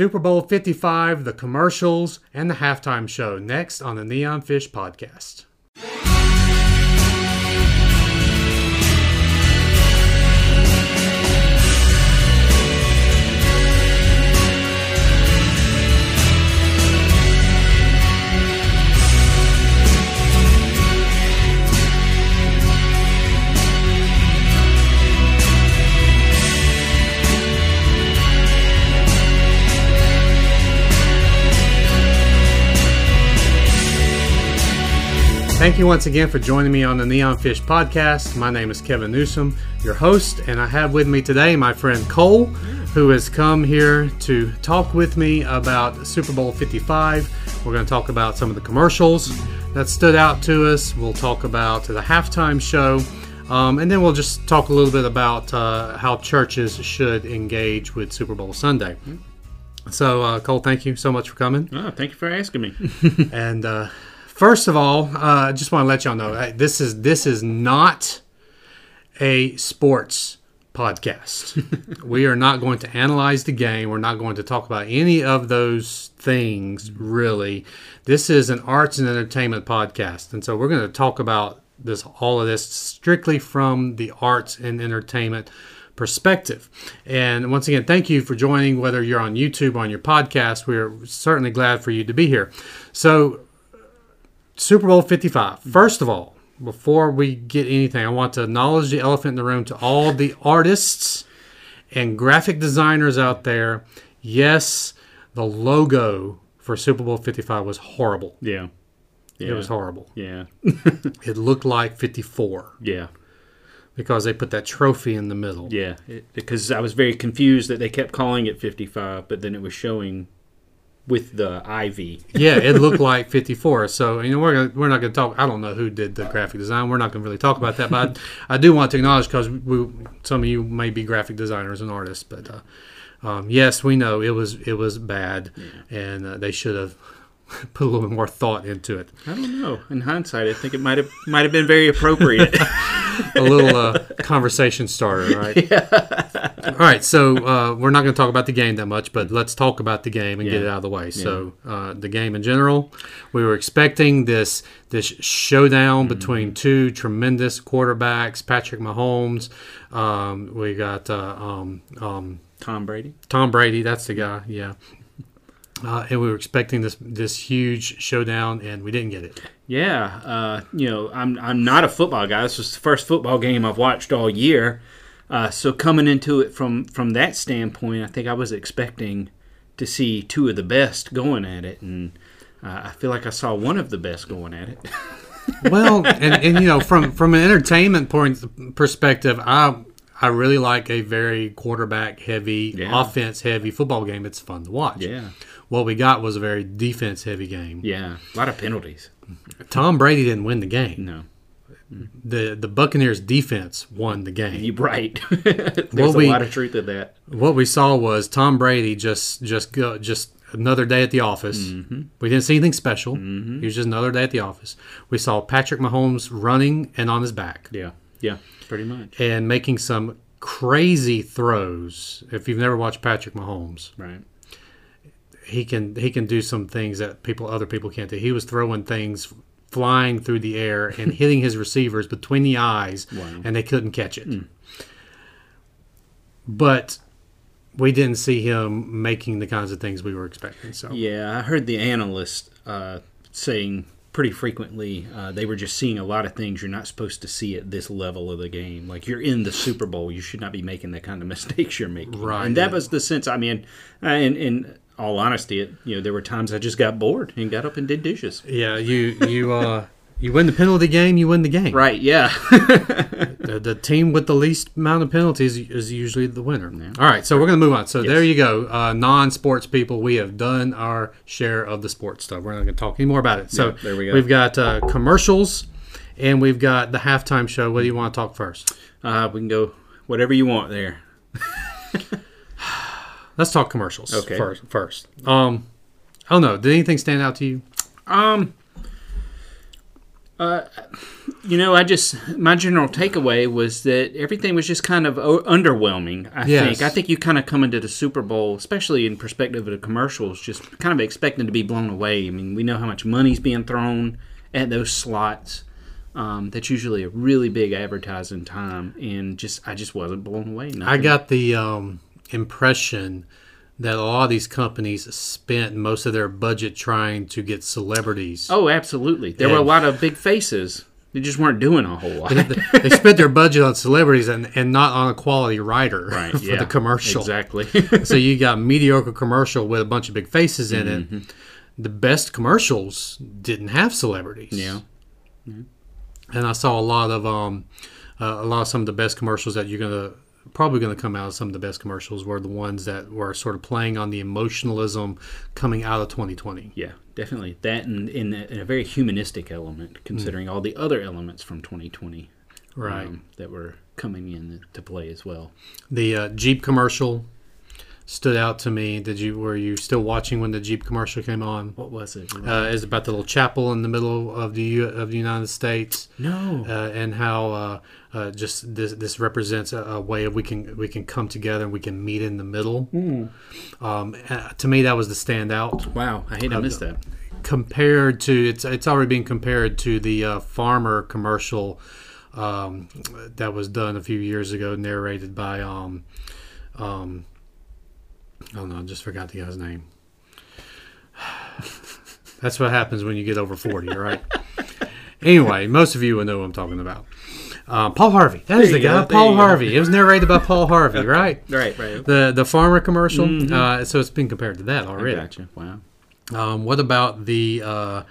Super Bowl 55, the commercials, and the halftime show next on the Neon Fish podcast. Thank you once again for joining me on the Neon Fish podcast. My name is Kevin Newsom, your host, and I have with me today my friend Cole, who has come here to talk with me about Super Bowl 55. We're going to talk about some of the commercials that stood out to us. We'll talk about the halftime show, um, and then we'll just talk a little bit about uh, how churches should engage with Super Bowl Sunday. So, uh, Cole, thank you so much for coming. Oh, thank you for asking me. And uh, first of all, uh, I just want to let y'all know uh, this is this is not a sports podcast. we are not going to analyze the game. We're not going to talk about any of those things really. This is an arts and entertainment podcast, and so we're going to talk about this all of this strictly from the arts and entertainment perspective. And once again, thank you for joining, whether you're on YouTube or on your podcast. We're certainly glad for you to be here. So, Super Bowl 55. First of all, before we get anything, I want to acknowledge the elephant in the room to all the artists and graphic designers out there. Yes, the logo for Super Bowl 55 was horrible. Yeah. Yeah. It was horrible. Yeah. It looked like 54 Yeah. because they put that trophy in the middle. Yeah. It, because I was very confused that they kept calling it 55, but then it was showing with the ivy. yeah, it looked like 54. So, you know, we're gonna, we're not going to talk. I don't know who did the graphic design. We're not going to really talk about that. But I, I do want to acknowledge because we, some of you may be graphic designers and artists. But uh, um, yes, we know it was it was bad, and uh, they should have put a little bit more thought into it. I don't know. In hindsight, I think it might have might have been very appropriate. A little uh, conversation starter, right? All right. So uh, we're not going to talk about the game that much, but let's talk about the game and get it out of the way. So uh, the game in general, we were expecting this this showdown between two tremendous quarterbacks, Patrick Mahomes. Um, we got uh, um, um, Tom Brady. Tom Brady. That's the guy. Yeah. Uh, and we were expecting this this huge showdown, and we didn't get it. Yeah, uh, you know, I'm I'm not a football guy. This was the first football game I've watched all year. Uh, so coming into it from from that standpoint, I think I was expecting to see two of the best going at it, and uh, I feel like I saw one of the best going at it. well, and, and you know, from from an entertainment point perspective, I I really like a very quarterback heavy, Yeah. offense heavy football game. It's fun to watch. yeah, What we got was a very defense heavy game. yeah, a lot of penalties. Tom Brady didn't win the game. No, The the Buccaneers defense won the game. you're right. There's a lot of truth in that. What we saw was Tom Brady just just go just another day at the office. Mm-hmm. We didn't see anything special. He was just another day at the office. We saw Patrick Mahomes running and on his back. Yeah, yeah, pretty much. and making some crazy throws. If you've never watched Patrick Mahomes, Right. He can he can do some things that people other people can't do. He was throwing things flying through the air and hitting his receivers between the eyes, Wow. and they couldn't catch it. But we didn't see him making the kinds of things we were expecting. So Yeah, I heard the analyst uh, saying pretty frequently uh, they were just seeing a lot of things you're not supposed to see at this level of the game. Like you're in the Super Bowl, you should not be making the kind of mistakes you're making. Right. and that was the sense. I mean, uh, in, in all honesty, it, you know, there were times I just got bored and got up and did dishes. yeah, you you uh you win the penalty game, you win the game. Right? Yeah. The, the team with the least amount of penalties is usually the winner. All right, so we're going to move on. So there you go. Uh, non sports people, we have done our share of the sports stuff. We're not going to talk any more about it. So Yeah, there we go. We've got uh, commercials and we've got the halftime show. What do you want to talk first? uh, we can go whatever you want there. Let's talk commercials Okay. first. First, um, I don't know. Did anything stand out to you? Um, uh, You know, I just my general takeaway was that everything was just kind of o- underwhelming. I Yes. think. I think you kind of come into the Super Bowl, especially in perspective of the commercials, just kind of expecting to be blown away. I mean, we know how much money's being thrown at those slots. Um, that's usually a really big advertising time, and just I just wasn't blown away. I got the um, impression that a lot of these companies spent most of their budget trying to get celebrities. Oh, absolutely. There were a lot of big faces. They just weren't doing a whole lot. they spent their budget on celebrities and, and not on a quality writer Right, for yeah, the commercial. Exactly. so you got mediocre commercial with a bunch of big faces in Mm-hmm. it. The best commercials didn't have celebrities. yeah. and I saw a lot of um, uh, a lot of some of the best commercials that you're gonna probably gonna come out of some of the best commercials were the ones that were sort of playing on the emotionalism coming out of 2020. Yeah, definitely. That and in a, in a very humanistic element, considering all the other elements from 2020 Right. um, that were coming in to play as well. The uh, Jeep commercial stood out to me. Did you were you still watching when the Jeep commercial came on? What was it? Uh, it's about the little chapel in the middle of the U- of the United States. no. uh, and how uh, uh, just this this represents a, a way of we can we can come together and we can meet in the middle. Um, uh, to me, that was the standout wow, I hate to miss that. compared to it's it's already being compared to the uh, farmer commercial um, that was done a few years ago, narrated by um, um, I don't know, I just forgot the guy's name. That's what happens when you get over forty, right? anyway, most of you will know what I'm talking about. Uh, Paul Harvey. That is the guy, go, Paul. Harvey. It was narrated by Paul Harvey, right? Right, right. The the farmer commercial. Uh, so it's been compared to that already. Gotcha. Wow. Um, what about the uh,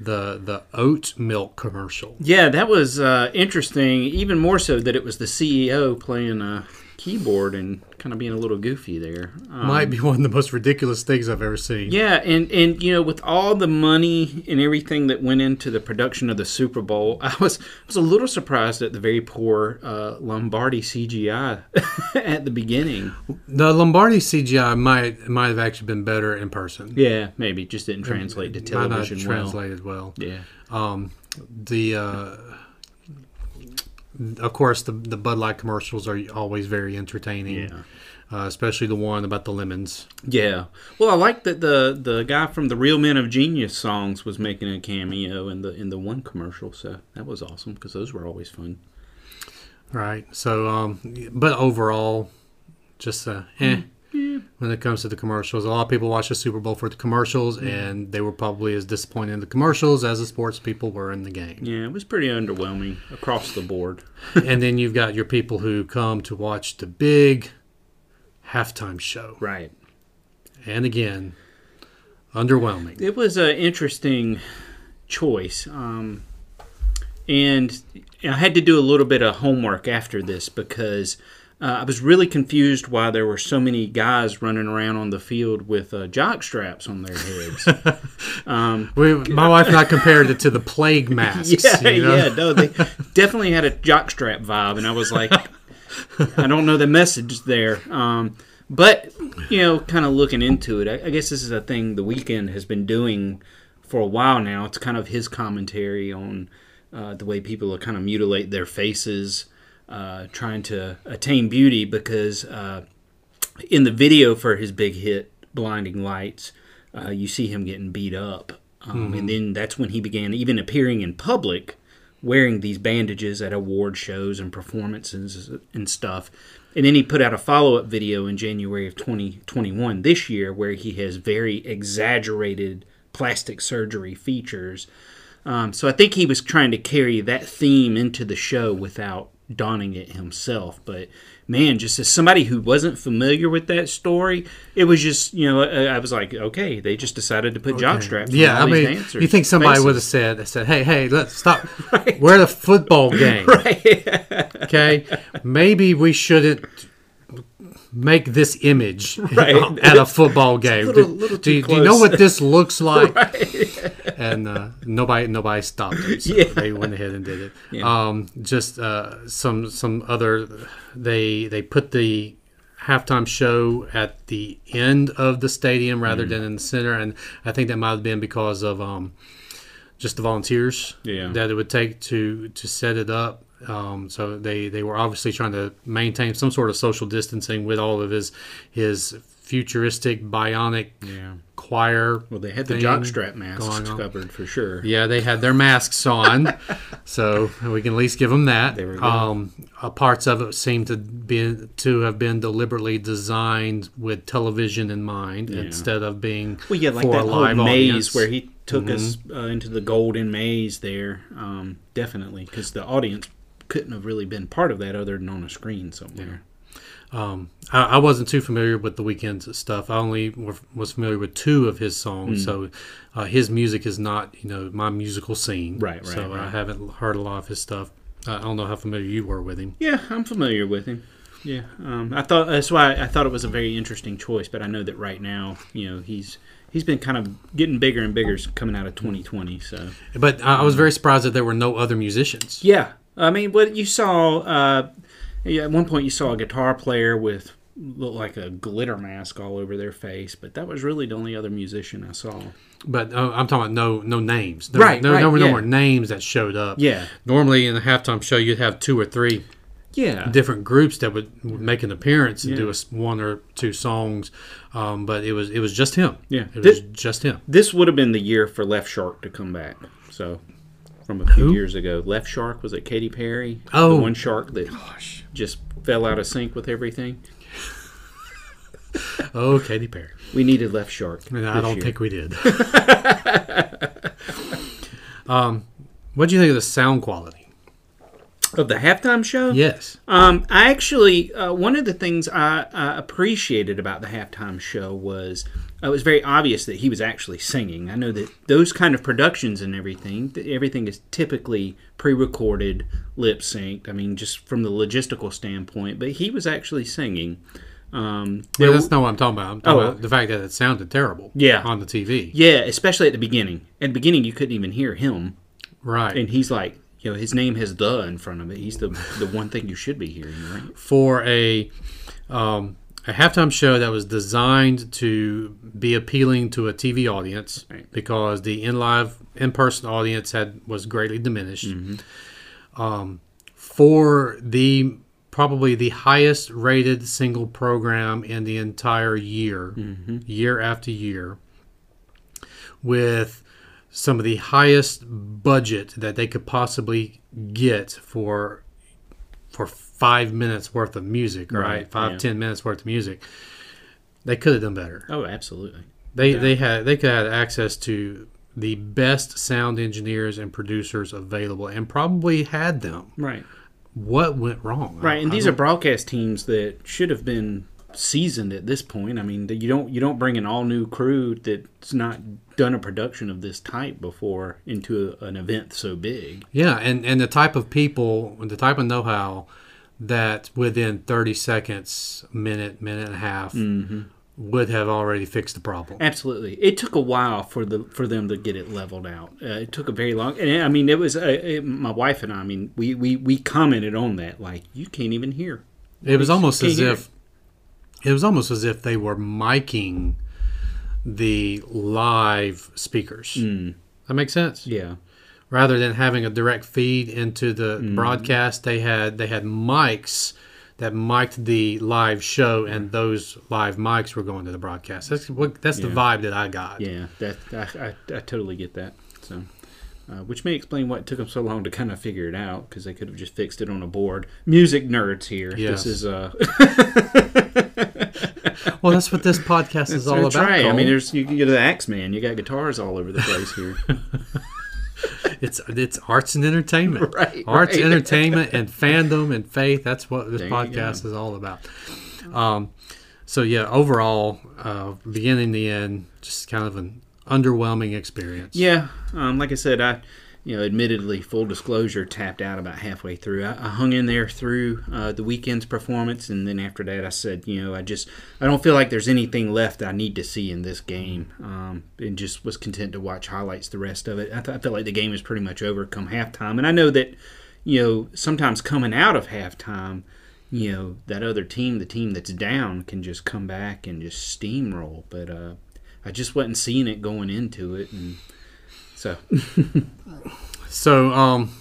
the the oat milk commercial? Yeah, that was uh, interesting. Even more so that it was the CEO playing a keyboard and kind of being a little goofy there. Um, Might be one of the most ridiculous things I've ever seen. Yeah, and and you know, with all the money and everything that went into the production of the Super Bowl, I was I was a little surprised at the very poor uh, Lombardi CGI at the beginning. The Lombardi CGI might might have actually been better in person. Yeah, maybe just didn't translate to television. Might not well. translated well. Yeah, Um, the uh, of course the the Bud Light commercials are always very entertaining. Yeah. Uh, especially the one about the lemons. yeah. Well, I like that the the guy from the Real Men of Genius songs was making a cameo in the in the one commercial, so that was awesome because those were always fun. Right. So, um, but overall, just uh, eh. When it comes to the commercials, a lot of people watch the Super Bowl for the commercials, and they were probably as disappointed in the commercials as the sports people were in the game. Yeah, it was pretty underwhelming across the board. and then you've got your people who come to watch the big halftime show, Right. and again, underwhelming. It was an interesting choice. Um, and I had to do a little bit of homework after this because uh, I was really confused why there were so many guys running around on the field with uh, jock straps on their heads. We, my wife and I compared it to the plague masks. yeah, you know? yeah, no, they definitely had a jock strap vibe, and I was like, I don't know the message there. Um, but you know, kind of looking into it, I, I guess this is a thing the Weeknd has been doing for a while now. It's kind of his commentary on uh, the way people are kind of mutilate their faces, uh, trying to attain beauty. Because uh, in the video for his big hit, "Blinding Lights," uh, you see him getting beat up, um, and then that's when he began even appearing in public wearing these bandages at award shows and performances and stuff. And then he put out a follow up video in January of 2021 this year where he has very exaggerated plastic surgery features. Um, so I think he was trying to carry that theme into the show without donning it himself. But man, just as somebody who wasn't familiar with that story, it was just, you know, I, I was like, okay, they just decided to put jock straps on Yeah, all I these mean, dancers. you think somebody would have said, "They said, hey, hey, let's stop. We're at a football game, okay? Maybe we shouldn't make this image Right. at a football game. little- do, little do you, do you know what this looks like?" And uh, nobody, nobody stopped them. So Yeah. they went ahead and did it. Um, just uh, some, some other. They they put the halftime show at the end of the stadium rather Mm. than in the center, and I think that might have been because of um, just the volunteers Yeah. that it would take to to set it up. Um, so they they were obviously trying to maintain some sort of social distancing with all of his his futuristic bionic Yeah. choir. Well, they had the thing jockstrap masks covered for sure. Yeah, they had their masks on, so we can at least give them that. There we go. Um, uh, parts of it seem to be to have been deliberately designed with television in mind instead of being Well, yeah, like for that a live maze audience. where he took us uh, into the golden maze there. Um, definitely, because the audience couldn't have really been part of that other than on a screen somewhere. Um, I, I wasn't too familiar with the Weeknd's stuff. I only were, was familiar with two of his songs, so uh, his music is not, you know, my musical scene. Right, right, So I haven't heard a lot of his stuff. I don't know how familiar you were with him. Yeah, I'm familiar with him. Yeah, um, I thought that's why I thought it was a very interesting choice. But I know that right now, you know, he's he's been kind of getting bigger and bigger coming out of 2020. So But I, I was very surprised that there were no other musicians. yeah, I mean, what you saw uh, yeah, at one point, you saw a guitar player with looked like a glitter mask all over their face, but that was really the only other musician I saw. But uh, I'm talking about no no names. There, Right, There, right, no yeah. more names that showed up. Yeah, Normally in a halftime show, you'd have two or three yeah, different groups that would, would make an appearance and do Yeah. a s one or two songs. Um, but it was it was just him. Yeah. It was just him. this would have been the year for Left Shark to come back. So. From a few Who? years ago, Left Shark was it Katy Perry? Oh. the one shark that just fell out of sync with everything. Oh, Katy Perry. We needed Left Shark. And I don't year. think we did. um, what do you think of the sound quality? of the halftime show. Yes. Um, I actually uh, one of the things I, I appreciated about the halftime show was it was very obvious that he was actually singing. I know that those kind of productions and everything, everything is typically pre-recorded, lip synced. I mean, just from the logistical standpoint, but he was actually singing. Um, Yeah, that's not what I'm talking about. I'm talking Oh. about the fact that it sounded terrible. Yeah. On the TV. yeah, especially at the beginning. At the beginning, you couldn't even hear him, Right. and he's like, you know, his name has "the" in front of it. He's the the one thing you should be hearing, right? for a um, a halftime show that was designed to be appealing to a TV audience Right. because the in live in person audience had was greatly diminished. Mm-hmm. Um, for the probably the highest rated single program in the entire year, Mm-hmm. year after year, with some of the highest budget that they could possibly get for for five minutes worth of music, right? Right, Five yeah. ten minutes worth of music. They could have done better. Oh, absolutely. They Yeah. they had they could have had access to the best sound engineers and producers available, and probably had them. Right. What went wrong? Right, and I these are broadcast teams that should have been seasoned at this point. I mean, you don't you don't bring an all new crew that's not done a production of this type before into a, an event so big. yeah, and and the type of people, the type of know how that within thirty seconds, minute, minute and a half. Mm-hmm. Would have already fixed the problem. Absolutely, it took a while for the for them to get it leveled out. Uh, it took a very long, and I mean, it was uh, it, my wife and I. I mean, we, we we commented on that like you can't even hear. It was almost as if it was almost as if they were miking the live speakers. That makes sense. Yeah, Rather than having a direct feed into the Mm-hmm. broadcast, they had they had mics that mic'd the live show, and those live mics were going to the broadcast. That's what that's the vibe that I got. yeah, that I, I, I totally get that. So. Uh, which may explain why it took them so long to kind of figure it out because they could have just fixed it on a board. Music nerds here. Yes. This is uh, Well, that's what this podcast is all about. right. I mean, there's you can get the Axeman. You got guitars all over the place here. it's it's arts and entertainment. Right, Arts, right. entertainment, and fandom and faith. That's what this There podcast is all about. Um, so yeah, overall, uh, beginning to end, just kind of an underwhelming experience. Yeah, um, like I said, I, you know, admittedly, full disclosure, tapped out about halfway through. I, I hung in there through uh, the Weeknd's performance, and then after that, I said, you know, I just, I don't feel like there's anything left I need to see in this game, um, and just was content to watch highlights the rest of it. I, th- I felt like the game was pretty much over come halftime, and I know that, you know, sometimes coming out of halftime. You know that other team, the team that's down, can just come back and just steamroll. But uh, I just wasn't seeing it going into it, and So So, um,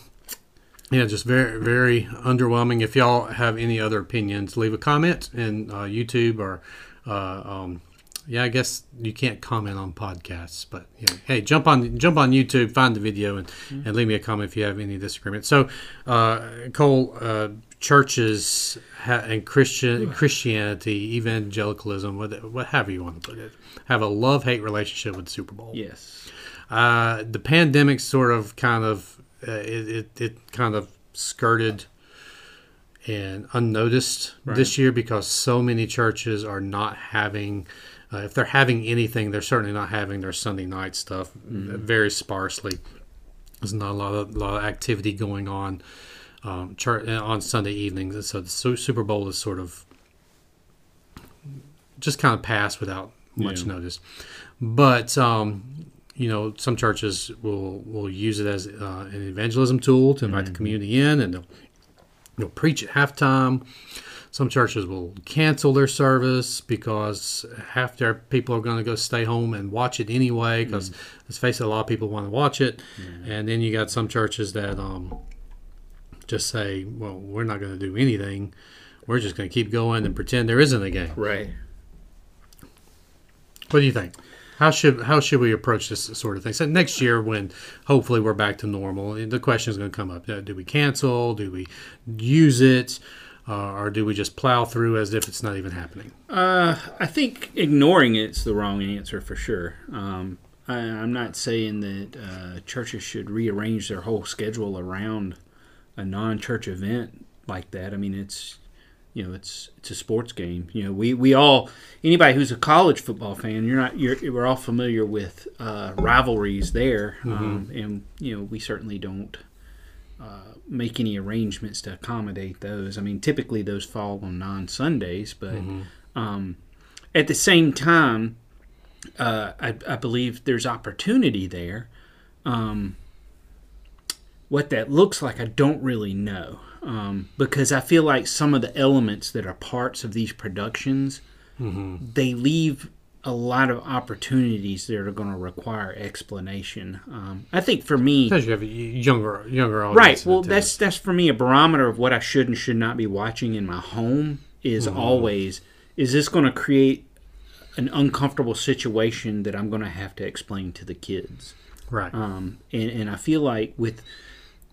yeah, just very, very underwhelming. If y'all have any other opinions, leave a comment in uh, YouTube or, uh, um, yeah, I guess you can't comment on podcasts, but yeah, hey, jump on jump on YouTube, find the video, and, and leave me a comment if you have any disagreement. So, uh, Cole, uh, churches ha- and Christian Christianity, evangelicalism, what, whatever you want to put it, have a love hate relationship with the Super Bowl. yes, Uh, the pandemic sort of kind of uh, it, it, it kind of skirted and unnoticed this year because so many churches are not having uh, if they're having anything they're certainly not having their sunday night stuff. Uh, very sparsely. There's not a lot of, lot of activity going on um, church, on sunday evenings. And so the super bowl is sort of just kind of passed without much Yeah. notice. But um, you know, some churches will will use it as uh, an evangelism tool to invite the community in, and they'll they'll preach at halftime. Some churches will cancel their service because half their people are going to go stay home and watch it anyway. Because let's face it, a lot of people want to watch it. And then you got some churches that um, just say, "Well, we're not going to do anything. We're just going to keep going and pretend there isn't a game." right. What do you think? How should how should we approach this sort of thing? So next year, when hopefully we're back to normal, the question is going to come up: uh, Do we cancel? Do we use it, uh, or do we just plow through as if it's not even happening? Uh, I think ignoring it's the wrong answer for sure. Um, I, I'm not saying that uh, churches should rearrange their whole schedule around a non-church event like that. I mean, it's you know, it's it's a sports game. You know, we, we all anybody who's a college football fan, you're not you're we're all familiar with uh, rivalries there, um, and you know, we certainly don't uh, make any arrangements to accommodate those. I mean, typically those fall on non Sundays, but um, at the same time, uh, I, I believe there's opportunity there. Um, what that looks like, I don't really know. Um, because I feel like some of the elements that are parts of these productions, they leave a lot of opportunities that are going to require explanation. Um, I think for me, Because you have a younger younger audience. right well that that's that's for me a barometer of what i should and should not be watching in my home is always is this going to create an uncomfortable situation that i'm going to have to explain to the kids right. um, and, and i feel like with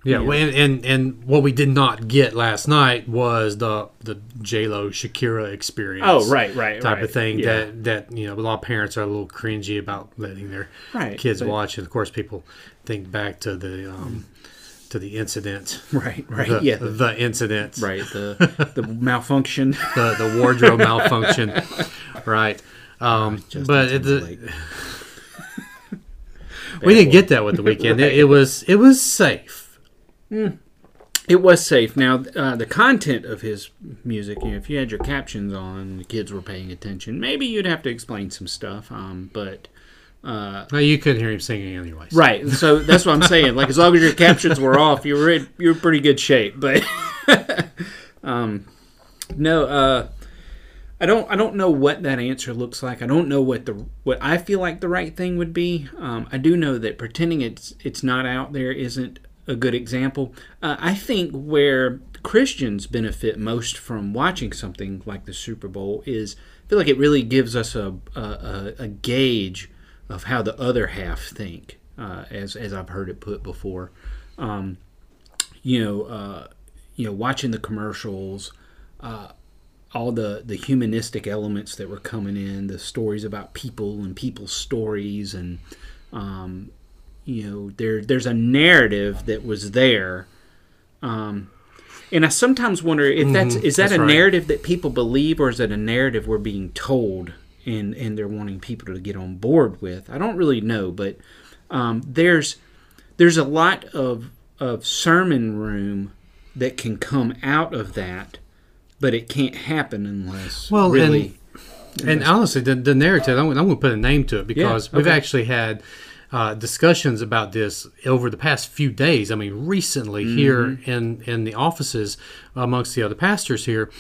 yeah, well, and, and and what we did not get last night was the the J Lo Shakira experience. oh right right type right. of thing yeah. that that you know a lot of parents are a little cringy about letting their Right, kids but- watch. And of course people think back to the um, to the incident. Right right the, yeah. the incident. Right the the malfunction. The, the wardrobe malfunction. Right. Um, Justin but it, the, we didn't get that with the Weeknd. It, it was it was safe It was safe. Now, uh, the content of his music, you know, if you had your captions on, the kids were paying attention, maybe you'd have to explain some stuff. Um, but uh, no, you couldn't hear him singing anyways right, so that's what I'm saying. Like, as long as your captions were off, you were in, you were in pretty good shape. But um, no, uh, I don't I don't know what that answer looks like. I don't know what the what I feel like the right thing would be. Um, I do know that pretending it's it's not out there isn't a good example. Uh, I think where Christians benefit most from watching something like the Super Bowl is I feel like it really gives us a a, a, gauge of how the other half think, uh, as as I've heard it put before. Um, you know, uh, you know, watching the commercials, uh, all the the humanistic elements that were coming in, the stories about people and people's stories, and um, you know, there there's a narrative that was there. Um, and I sometimes wonder if that's is that that's a right. narrative that people believe, or is it a narrative we're being told, and and they're wanting people to get on board with? I don't really know, but um, there's there's a lot of of sermon room that can come out of that, but it can't happen unless Well, really And honestly, the, the narrative, I'm, I'm going to put a name to it because we've actually had uh, discussions about this over the past few days. I mean, recently here in in the offices amongst the other pastors here,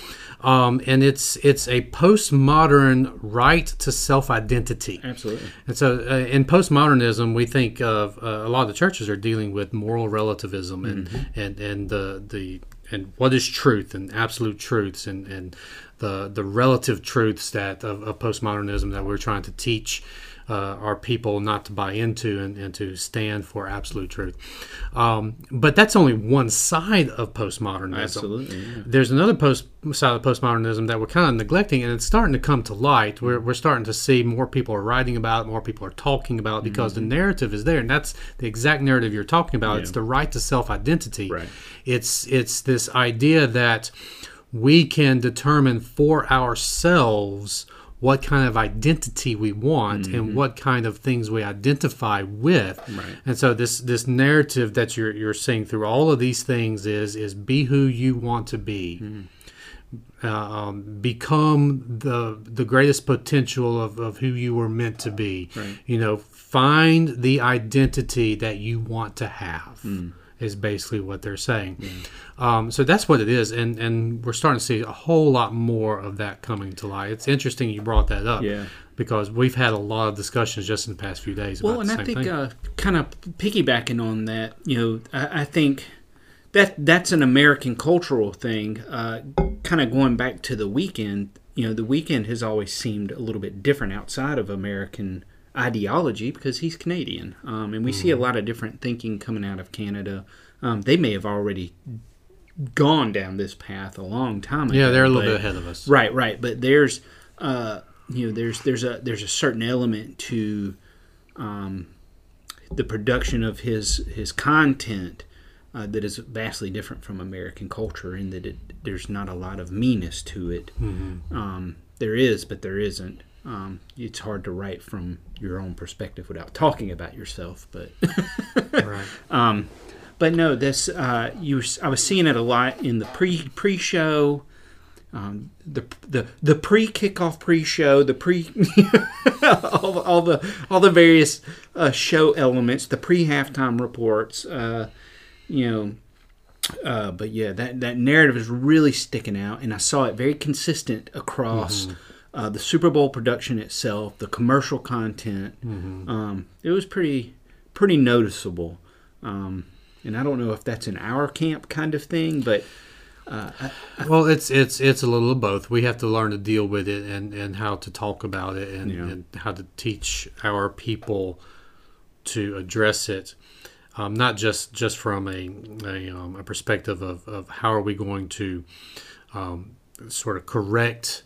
um, and it's it's a postmodern right to self identity. Absolutely. And so, uh, in postmodernism, we think of uh, a lot of the churches are dealing with moral relativism and and and the the and what is truth and absolute truths and and the the relative truths that of, of postmodernism that we're trying to teach. Uh, our people not to buy into and, and to stand for absolute truth. Um, but that's only one side of postmodernism Absolutely. Yeah. there's another post side of postmodernism that we're kind of neglecting, and it's starting to come to light. We're, we're starting to see more people are writing about it, more people are talking about it because the narrative is there, and that's the exact narrative you're talking about. It's the right to self identity. Right. It's it's this idea that we can determine for ourselves what kind of identity we want and what kind of things we identify with. Right. And so this this narrative that you're you're seeing through all of these things is is be who you want to be. Uh, um, become the the greatest potential of, of who you were meant to be. Right. You know, find the identity that you want to have. Is basically what they're saying. Um, so that's what it is, and and we're starting to see a whole lot more of that coming to light. It's interesting you brought that up, Yeah. because we've had a lot of discussions just in the past few days. Well, about and the I think uh, kind of piggybacking on that, you know, I, I think that that's an American cultural thing. Uh, kind of going back to the Weeknd, you know, the Weeknd has always seemed a little bit different outside of American ideology because he's Canadian, um, and we see a Mm-hmm. lot of different thinking coming out of Canada. Um, they may have already gone down this path a long time ago. yeah, they're a little but- bit ahead of us. Right, right. But there's, uh, you know, there's there's a there's a certain element to um, the production of his his content uh, that is vastly different from American culture in that it, there's not a lot of meanness to it. Um, there is, but there isn't. Um, it's hard to write from your own perspective without talking about yourself, but right. um, but no, this uh, you. were- I was seeing it a lot in the pre pre show, um, the the the pre kickoff pre show, the pre all, the- all the all the various uh, show elements, the pre halftime reports. Uh, you know, uh, but yeah, that that narrative is really sticking out, and I saw it very consistent across. Uh, the Super Bowl production itself, the commercial content, um, it was pretty pretty noticeable. Um, and I don't know if that's an our camp kind of thing, but Well, it's it's it's a little of both. We have to learn to deal with it and, and how to talk about it and, Yeah. and how to teach our people to address it, um, not just just from a a, um, a perspective of, of how are we going to um, sort of correct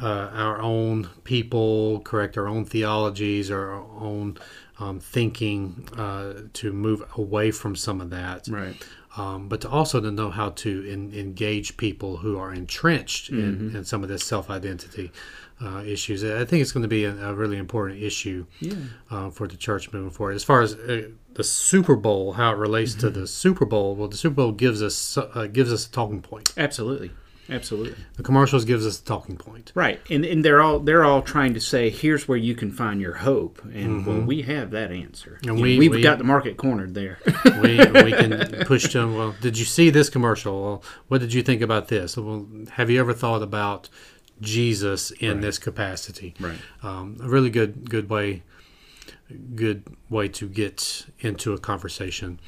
uh, our own people, correct our own theologies, our own um, thinking uh, to move away from some of that right, um, but to also to know how to en- engage people who are entrenched Mm-hmm. in, in some of this self-identity uh, issues. I think it's going to be a, a really important issue yeah, uh, for the church moving forward. As far as uh, the Super Bowl, how it relates to Mm-hmm. the Super Bowl, well, the Super Bowl gives us uh, gives us a talking point. absolutely, absolutely, The commercials gives us a talking point. right. And and they're all they're all trying to say here's where you can find your hope, and well, we have that answer, And we, we've we- got the market cornered there. we, we can push to them. Well, did you see this commercial? Well, what did you think about this? Well, have you ever thought about Jesus in this capacity? Right. Um, a really good good way good way to get into a conversation.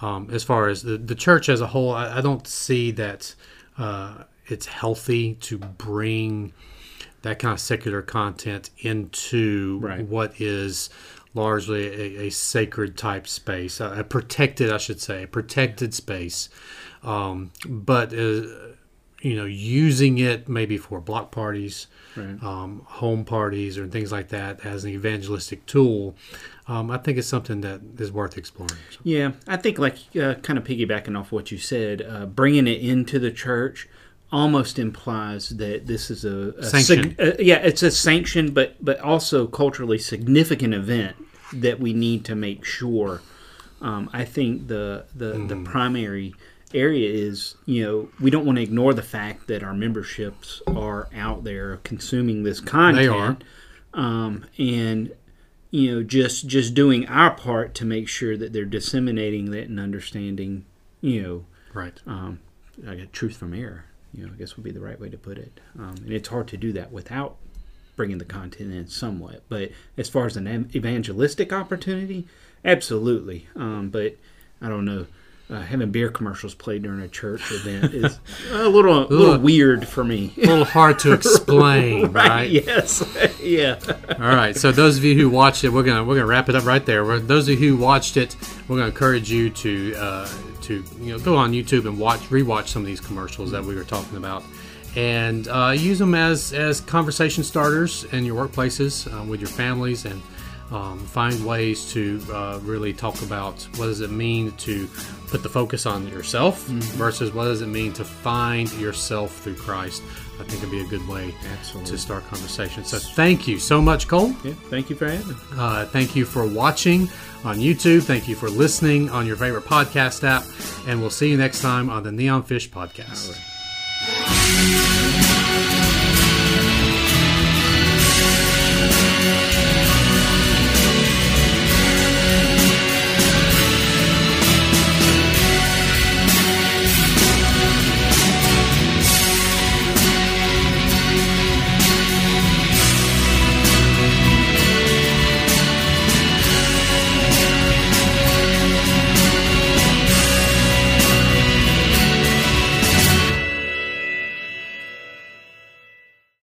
Um, as far as the, the church as a whole, I, I don't see that uh, it's healthy to bring that kind of secular content into Right. what is largely a, a sacred type space, a, a protected, I should say, a protected space. Um, but uh, you know, using it maybe for block parties, Right. um, home parties, or things like that as an evangelistic tool, um, I think it's something that is worth exploring. Yeah, I think like uh, kind of piggybacking off what you said, uh, bringing it into the church almost implies that this is a, a Sanction. uh, yeah, it's a sanctioned but but also culturally significant event that we need to make sure. Um, I think the the, the primary area is you know we don't want to ignore the fact that our memberships are out there consuming this content They are. um, and you know, just just doing our part to make sure that they're disseminating that and understanding, you know, Right. um, I got truth from error. You know, I guess would be the right way to put it. Um, and it's hard to do that without bringing the content in somewhat. But as far as an evangelistic opportunity, absolutely. Um, but I don't know. Uh, having beer commercials played during a church event is a little, a little weird for me. A little hard to explain, right? Yes. yeah. All right. So those of you who watched it, we're gonna we're gonna wrap it up right there. We're, those of you who watched it, we're gonna encourage you to uh, to you know go on YouTube and watch rewatch some of these commercials that we were talking about, and uh, use them as as conversation starters in your workplaces uh, with your families and. Um, find ways to uh, really talk about what does it mean to put the focus on yourself versus what does it mean to find yourself through Christ. I think it'd be a good way Absolutely. to start conversation. So thank you so much, Cole. Yeah. Thank you for having me. Uh, thank you for watching on YouTube. Thank you for listening on your favorite podcast app. And we'll see you next time on the Neon Fish Podcast.